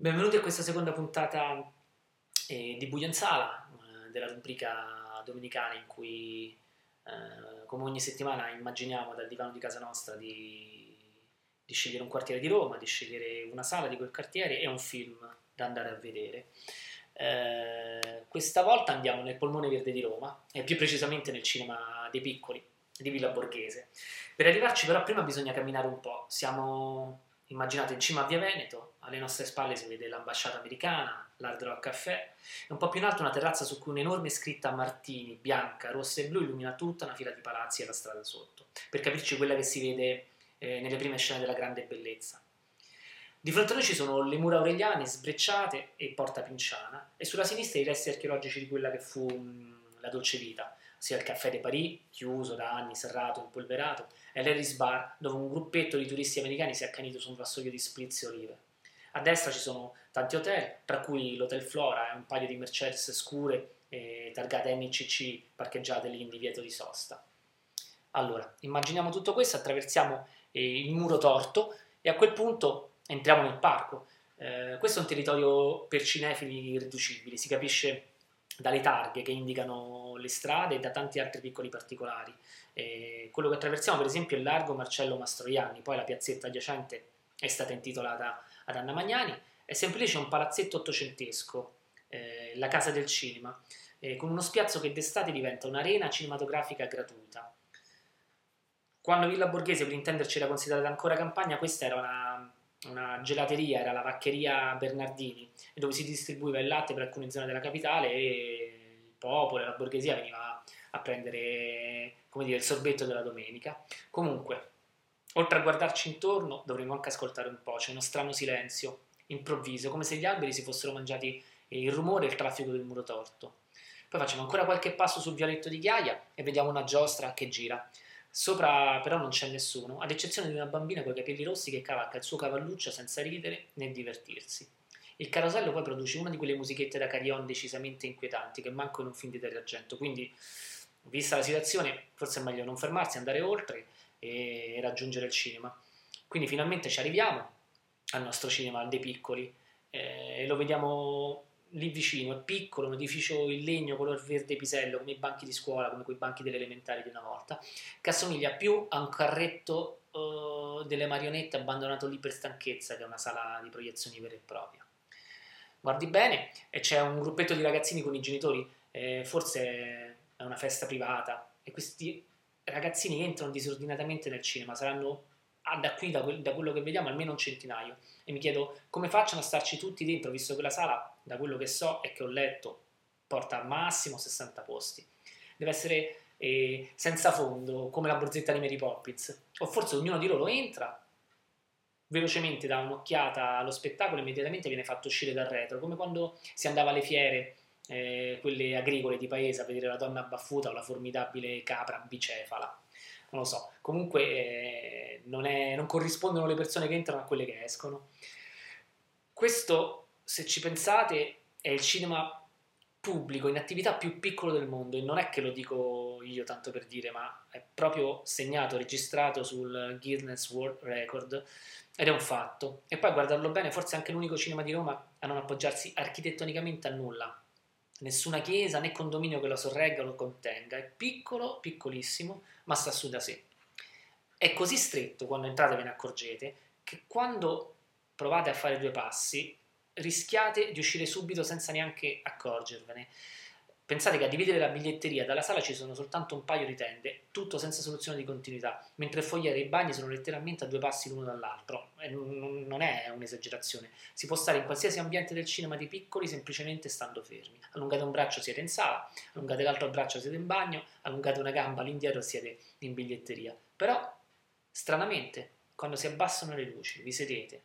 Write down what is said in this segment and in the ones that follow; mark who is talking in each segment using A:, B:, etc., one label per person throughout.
A: Benvenuti a questa seconda puntata eh, di Sala, eh, della rubrica domenicana in cui, eh, come ogni settimana, immaginiamo dal divano di casa nostra di, di, scegliere un quartiere di Roma, di scegliere una sala di quel quartiere e un film da andare a vedere. Eh, questa volta andiamo nel Polmone Verde di Roma, e più precisamente nel cinema dei piccoli di Villa Borghese. Per arrivarci però prima bisogna camminare un po'. Siamo immaginate in cima a Via Veneto, alle nostre spalle si vede l'ambasciata americana, l'Hard Rock Café e un po' più in alto una terrazza su cui un'enorme scritta Martini, bianca, rossa e blu illumina tutta una fila di palazzi e la strada sotto, per capirci quella che si vede eh, nelle prime scene della grande bellezza. Di fronte a noi ci sono le mura aureliane sbrecciate e Porta Pinciana e sulla sinistra i resti archeologici di quella che fu mh, la dolce vita, sia il Café de Paris, chiuso da anni, serrato, impolverato, e l'Harris Bar, dove un gruppetto di turisti americani si è accanito su un vassoio di spritz e olive. A destra ci sono tanti hotel, tra cui l'Hotel Flora e un paio di Mercedes scure eh, targate NCC parcheggiate lì in divieto di sosta. Allora, immaginiamo tutto questo, attraversiamo eh, il muro torto e a quel punto entriamo nel parco. Eh, questo è un territorio per cinefili irriducibili, si capisce dalle targhe che indicano le strade e da tanti altri piccoli particolari. Eh, quello che attraversiamo, per esempio, è il largo Marcello Mastroianni, poi la piazzetta adiacente è stata intitolata ad Anna Magnani, e sempre lì c'è un palazzetto ottocentesco, eh, la Casa del Cinema, eh, con uno spiazzo che d'estate diventa un'arena cinematografica gratuita. Quando Villa Borghese, per intenderci, era considerata ancora campagna, questa era una, una gelateria, era la vaccheria Bernardini, dove si distribuiva il latte per alcune zone della capitale e il popolo, la borghesia veniva a prendere dire, il sorbetto della domenica. Comunque, oltre a guardarci intorno, dovremmo anche ascoltare un po', c'è uno strano silenzio, improvviso, come se gli alberi si fossero mangiati il rumore e il traffico del muro torto. Poi facciamo ancora qualche passo sul vialetto di ghiaia e vediamo una giostra che gira. Sopra però non c'è nessuno, ad eccezione di una bambina con i capelli rossi che cavalca il suo cavalluccio senza ridere né divertirsi. Il carosello poi produce una di quelle musichette da carillon decisamente inquietanti che mancano in un film di Dario Argento, quindi vista la situazione forse è meglio non fermarsi, andare oltre e raggiungere il cinema. Quindi finalmente ci arriviamo al nostro cinema, al dei piccoli, eh, e lo vediamo lì vicino, è piccolo, un edificio in legno color verde pisello, come i banchi di scuola, come quei banchi delle elementari di una volta, che assomiglia più a un carretto uh, delle marionette abbandonato lì per stanchezza che a una sala di proiezioni vera e propria. Guardi bene, e c'è un gruppetto di ragazzini con i genitori, eh, forse è una festa privata, e questi ragazzini entrano disordinatamente nel cinema, saranno ah, da qui, da, da quello che vediamo, almeno un centinaio. E mi chiedo come facciano a starci tutti dentro, visto che la sala, da quello che so e che ho letto, porta al massimo 60 posti. Deve essere eh, senza fondo, come la borsetta di Mary Poppins. O forse ognuno di loro entra, velocemente dà un'occhiata allo spettacolo e immediatamente viene fatto uscire dal retro, come quando si andava alle fiere, eh, quelle agricole di paese, a vedere la donna baffuta o la formidabile capra bicefala non lo so, comunque eh, non, è, non corrispondono le persone che entrano a quelle che escono. Questo, se ci pensate, è il cinema pubblico in attività più piccolo del mondo e non è che lo dico io tanto per dire, ma è proprio segnato, registrato sul Guinness World Record ed è un fatto. E poi guardarlo bene, forse anche l'unico cinema di Roma a non appoggiarsi architettonicamente a nulla. Nessuna chiesa né condominio che lo sorregga o lo contenga. È piccolo, piccolissimo, ma sta su da sé. È così stretto quando entrate ve ne accorgete che quando provate a fare due passi rischiate di uscire subito senza neanche accorgervene. Pensate che a dividere la biglietteria dalla sala ci sono soltanto un paio di tende, tutto senza soluzione di continuità, mentre foyer e i bagni sono letteralmente a due passi l'uno dall'altro. E non è un'esagerazione. Si può stare in qualsiasi ambiente del cinema di piccoli semplicemente stando fermi. Allungate un braccio siete in sala, allungate l'altro braccio siete in bagno, allungate una gamba all'indietro siete in biglietteria. Però, stranamente, quando si abbassano le luci, vi sedete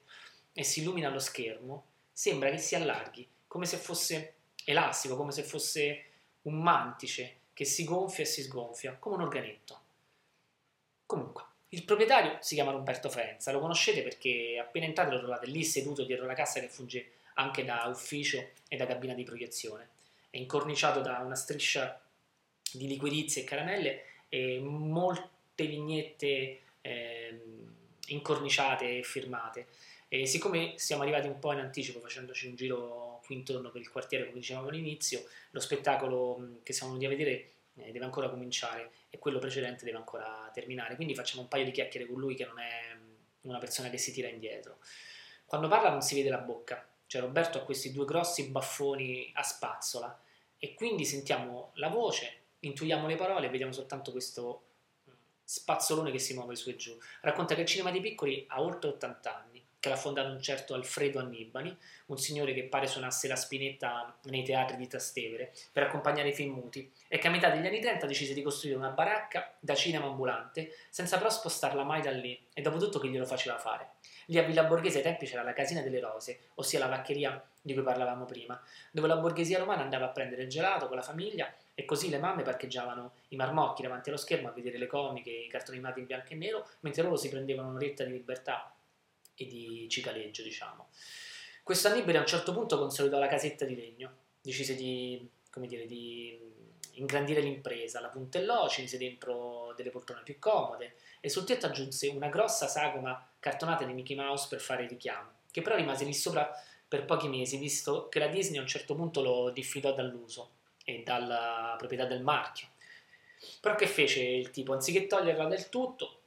A: e si illumina lo schermo, sembra che si allarghi, come se fosse elastico, come se fosse un mantice che si gonfia e si sgonfia, come un organetto. Comunque, il proprietario si chiama Roberto Frenza, lo conoscete perché appena entrate lo trovate lì seduto dietro la cassa che funge anche da ufficio e da cabina di proiezione. È incorniciato da una striscia di liquidizie e caramelle e molte vignette eh, incorniciate e firmate. E siccome siamo arrivati un po' in anticipo facendoci un giro qui intorno per il quartiere, come dicevamo all'inizio, lo spettacolo che siamo venuti a vedere eh, deve ancora cominciare e quello precedente deve ancora terminare. Quindi facciamo un paio di chiacchiere con lui che non è una persona che si tira indietro. Quando parla non si vede la bocca, cioè Roberto ha questi due grossi baffoni a spazzola e quindi sentiamo la voce, intuiamo le parole e vediamo soltanto questo spazzolone che si muove su e giù. Racconta che il cinema dei piccoli ha oltre 80 anni, che l'ha fondato un certo Alfredo Annibali, un signore che pare suonasse la spinetta nei teatri di Trastevere per accompagnare i film muti e che a metà degli anni 30 decise di costruire una baracca da cinema ambulante senza però spostarla mai da lì e dopo tutto chi glielo faceva fare. Lì a Villa Borghese ai tempi c'era la Casina delle Rose, ossia la vaccheria di cui parlavamo prima, dove la borghesia romana andava a prendere il gelato con la famiglia e così le mamme parcheggiavano i marmocchi davanti allo schermo a vedere le comiche, i cartoni animati in bianco e nero, mentre loro si prendevano un'oretta di libertà e di cicaleggio, diciamo. Questo Annibale a un certo punto consolidò la casetta di legno, decise di, dire, di ingrandire l'impresa, la puntellò, ci mise dentro delle poltrone più comode e sul tetto aggiunse una grossa sagoma cartonata di Mickey Mouse per fare richiamo, che però rimase lì sopra per pochi mesi, visto che la Disney a un certo punto lo diffidò dall'uso e dalla proprietà del marchio. Però che fece il tipo? Anziché toglierla del tutto,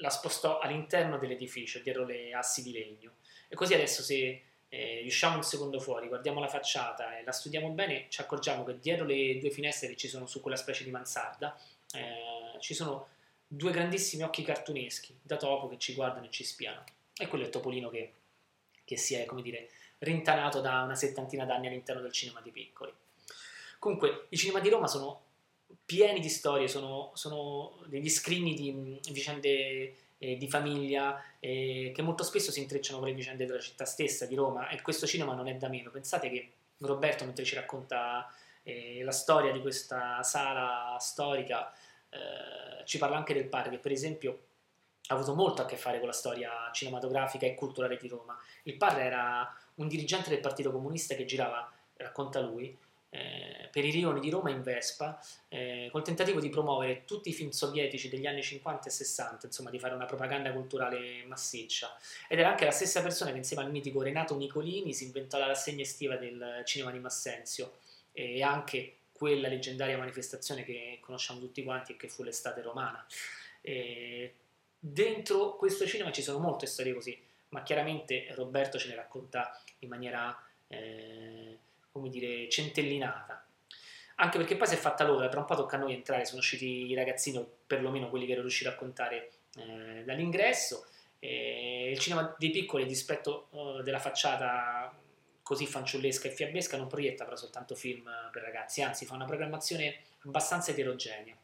A: la spostò all'interno dell'edificio, dietro le assi di legno. E così adesso se eh, riusciamo un secondo fuori, guardiamo la facciata e la studiamo bene, ci accorgiamo che dietro le due finestre che ci sono su quella specie di mansarda eh, ci sono due grandissimi occhi cartuneschi da topo che ci guardano e ci spiano. E quello è il Topolino che, che si è, come dire, rintanato da una settantina d'anni all'interno del cinema dei piccoli. Comunque, i cinema di Roma sono pieni di storie, sono, sono degli screen di vicende eh, di famiglia eh, che molto spesso si intrecciano con le vicende della città stessa, di Roma, e questo cinema non è da meno. Pensate che Roberto, mentre ci racconta eh, la storia di questa sala storica, eh, ci parla anche del padre, che per esempio ha avuto molto a che fare con la storia cinematografica e culturale di Roma. Il padre era un dirigente del Partito Comunista che girava, racconta lui, eh, per i rioni di Roma in Vespa, eh, col tentativo di promuovere tutti i film sovietici degli anni 50 e 60, insomma di fare una propaganda culturale massiccia. Ed era anche la stessa persona che insieme al mitico Renato Nicolini si inventò la rassegna estiva del cinema di Massenzio e anche quella leggendaria manifestazione che conosciamo tutti quanti e che fu l'estate romana. E dentro questo cinema ci sono molte storie così, ma chiaramente Roberto ce ne racconta in maniera... Eh, come dire, centellinata. Anche perché poi si è fatta l'ora, tra un po' tocca a noi entrare, sono usciti i ragazzini, perlomeno quelli che ero riuscito a contare eh, dall'ingresso. E il cinema dei piccoli, dispetto uh, della facciata così fanciullesca e fiabesca, non proietta però soltanto film per ragazzi, anzi fa una programmazione abbastanza eterogenea.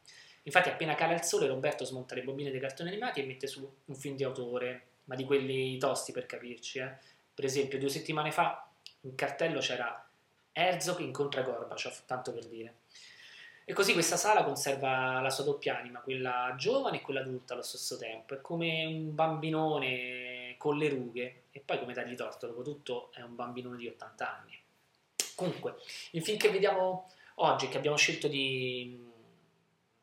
A: Infatti appena cala il sole Roberto smonta le bobine dei cartoni animati e mette su un film di autore, ma di quelli tosti per capirci. Eh. Per esempio due settimane fa in cartello c'era Herzog incontra Gorbaciov, tanto per dire. E così questa sala conserva la sua doppia anima, quella giovane e quella adulta allo stesso tempo. È come un bambinone con le rughe, e poi come dargli torto, dopo tutto è un bambinone di 80 anni. Comunque, il film che vediamo oggi, che abbiamo scelto di,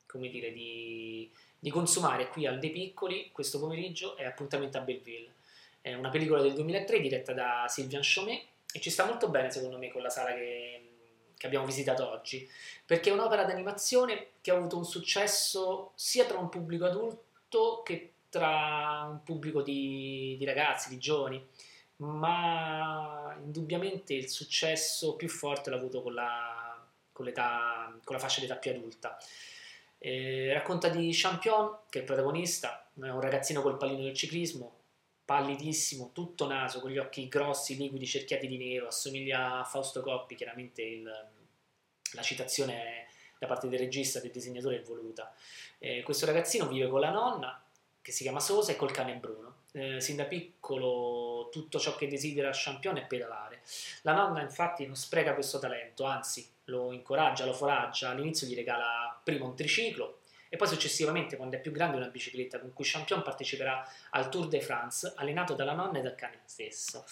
A: come dire, di, di consumare qui al De Piccoli questo pomeriggio, è Appuntamento a Belleville. È una pellicola del 2003 diretta da Sylvian Chomet e ci sta molto bene secondo me con la sala che, che abbiamo visitato oggi, perché è un'opera d'animazione che ha avuto un successo sia tra un pubblico adulto che tra un pubblico di, di ragazzi, di giovani, ma indubbiamente il successo più forte l'ha avuto con la, con con la fascia d'età più adulta. Eh, racconta di Champion, che è il protagonista, è un ragazzino col pallino del ciclismo, pallidissimo, tutto naso, con gli occhi grossi, liquidi, cerchiati di nero, assomiglia a Fausto Coppi, chiaramente il, la citazione da parte del regista, del disegnatore è voluta. Eh, questo ragazzino vive con la nonna, che si chiama Sosa, e col cane Bruno. Eh, sin da piccolo tutto ciò che desidera Champion è pedalare. La nonna infatti non spreca questo talento, anzi lo incoraggia, lo foraggia, all'inizio gli regala prima un triciclo, e poi successivamente, quando è più grande, una bicicletta con cui Champion parteciperà al Tour de France, allenato dalla nonna e dal cane stesso.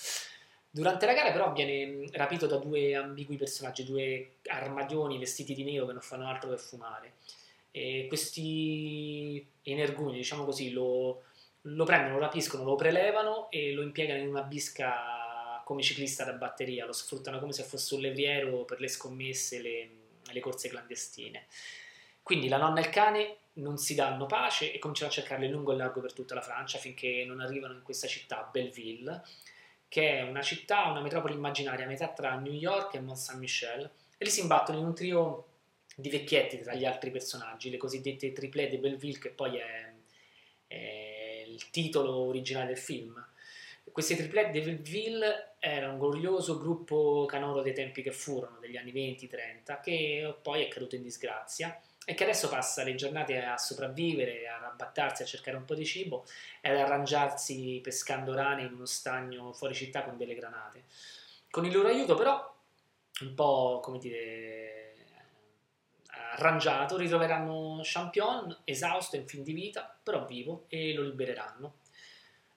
A: Durante la gara però viene rapito da due ambigui personaggi, due armadioni vestiti di nero che non fanno altro che fumare. E questi energumi, diciamo così, lo, lo prendono, lo rapiscono, lo prelevano e lo impiegano in una bisca come ciclista da batteria, lo sfruttano come se fosse un levriero per le scommesse, le, le corse clandestine. Quindi la nonna e il cane non si danno pace e cominciano a cercarle lungo e largo per tutta la Francia finché non arrivano in questa città, Belleville, che è una città, una metropoli immaginaria a metà tra New York e Mont Saint-Michel, e lì si imbattono in un trio di vecchietti tra gli altri personaggi, le cosiddette triplé de Belleville, che poi è, è il titolo originale del film. Questi triplé de Belleville era un glorioso gruppo canoro dei tempi che furono, degli anni 20-30, che poi è caduto in disgrazia e che adesso passa le giornate a sopravvivere, a rabbattarsi, a cercare un po' di cibo e ad arrangiarsi pescando rane in uno stagno fuori città con delle granate. Con il loro aiuto però, un po' come dire, arrangiato, ritroveranno Champion esausto in fin di vita, però vivo, e lo libereranno.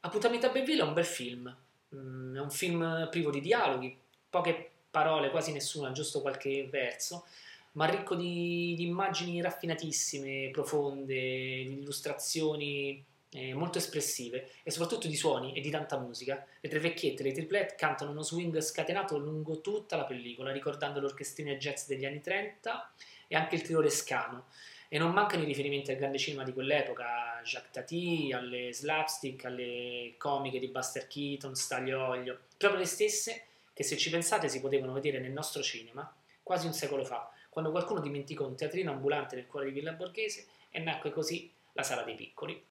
A: Appuntamento a Belleville è un bel film, mm, è un film privo di dialoghi, poche parole, quasi nessuna, giusto qualche verso, ma ricco di, di immagini raffinatissime, profonde, di illustrazioni eh, molto espressive e soprattutto di suoni e di tanta musica. Le tre vecchiette, le triplet, cantano uno swing scatenato lungo tutta la pellicola, ricordando l'orchestrina jazz degli anni 30 e anche il trio Rescano. E non mancano i riferimenti al grande cinema di quell'epoca, Jacques Tati, alle slapstick, alle comiche di Buster Keaton, Staglio Olio, proprio le stesse che se ci pensate si potevano vedere nel nostro cinema quasi un secolo fa, quando qualcuno dimenticò un teatrino ambulante nel cuore di Villa Borghese e nacque così la Sala dei Piccoli.